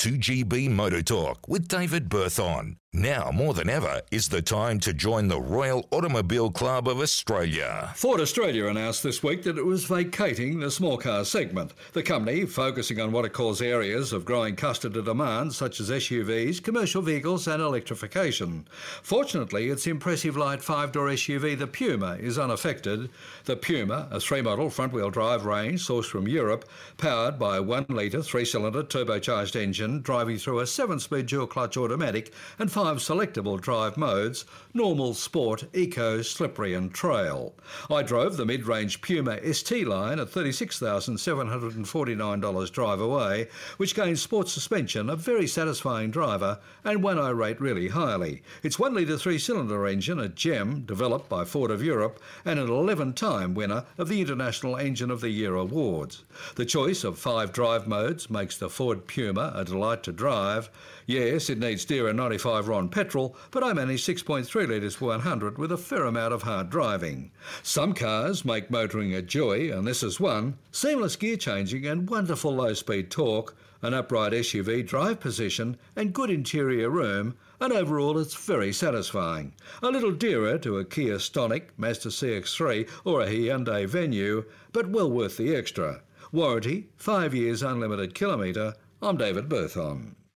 2GB Motor Talk with David Berthon. Now, more than ever, is the time to join the Royal Automobile Club of Australia. Ford Australia announced this week that it was vacating the small car segment. The company, focusing on what it calls areas of growing customer demand, such as SUVs, commercial vehicles, and electrification. Fortunately, its impressive light five door SUV, the Puma, is unaffected. The Puma, a three model front wheel drive range sourced from Europe, powered by a 1 litre three cylinder turbocharged engine, driving through a 7 speed dual clutch automatic and five selectable drive modes normal, sport, eco, slippery, and trail. I drove the mid range Puma ST line at $36,749 drive away, which gains sports suspension, a very satisfying driver, and one I rate really highly. It's 1 litre three cylinder engine, a gem developed by Ford of Europe, and an 11 time winner of the International Engine of the Year Awards. The choice of five drive modes makes the Ford Puma a delight to drive. Yes, it needs dear and 95 RON petrol, but I manage 6.3 litres per 100 with a fair amount of hard driving. Some cars make motoring a joy, and this is one. Seamless gear changing and wonderful low speed torque, an upright SUV drive position, and good interior room, and overall it's very satisfying. A little dearer to a Kia Stonic, Mazda CX3, or a Hyundai Venue, but well worth the extra. Warranty, 5 years unlimited kilometre. I'm David Berthon.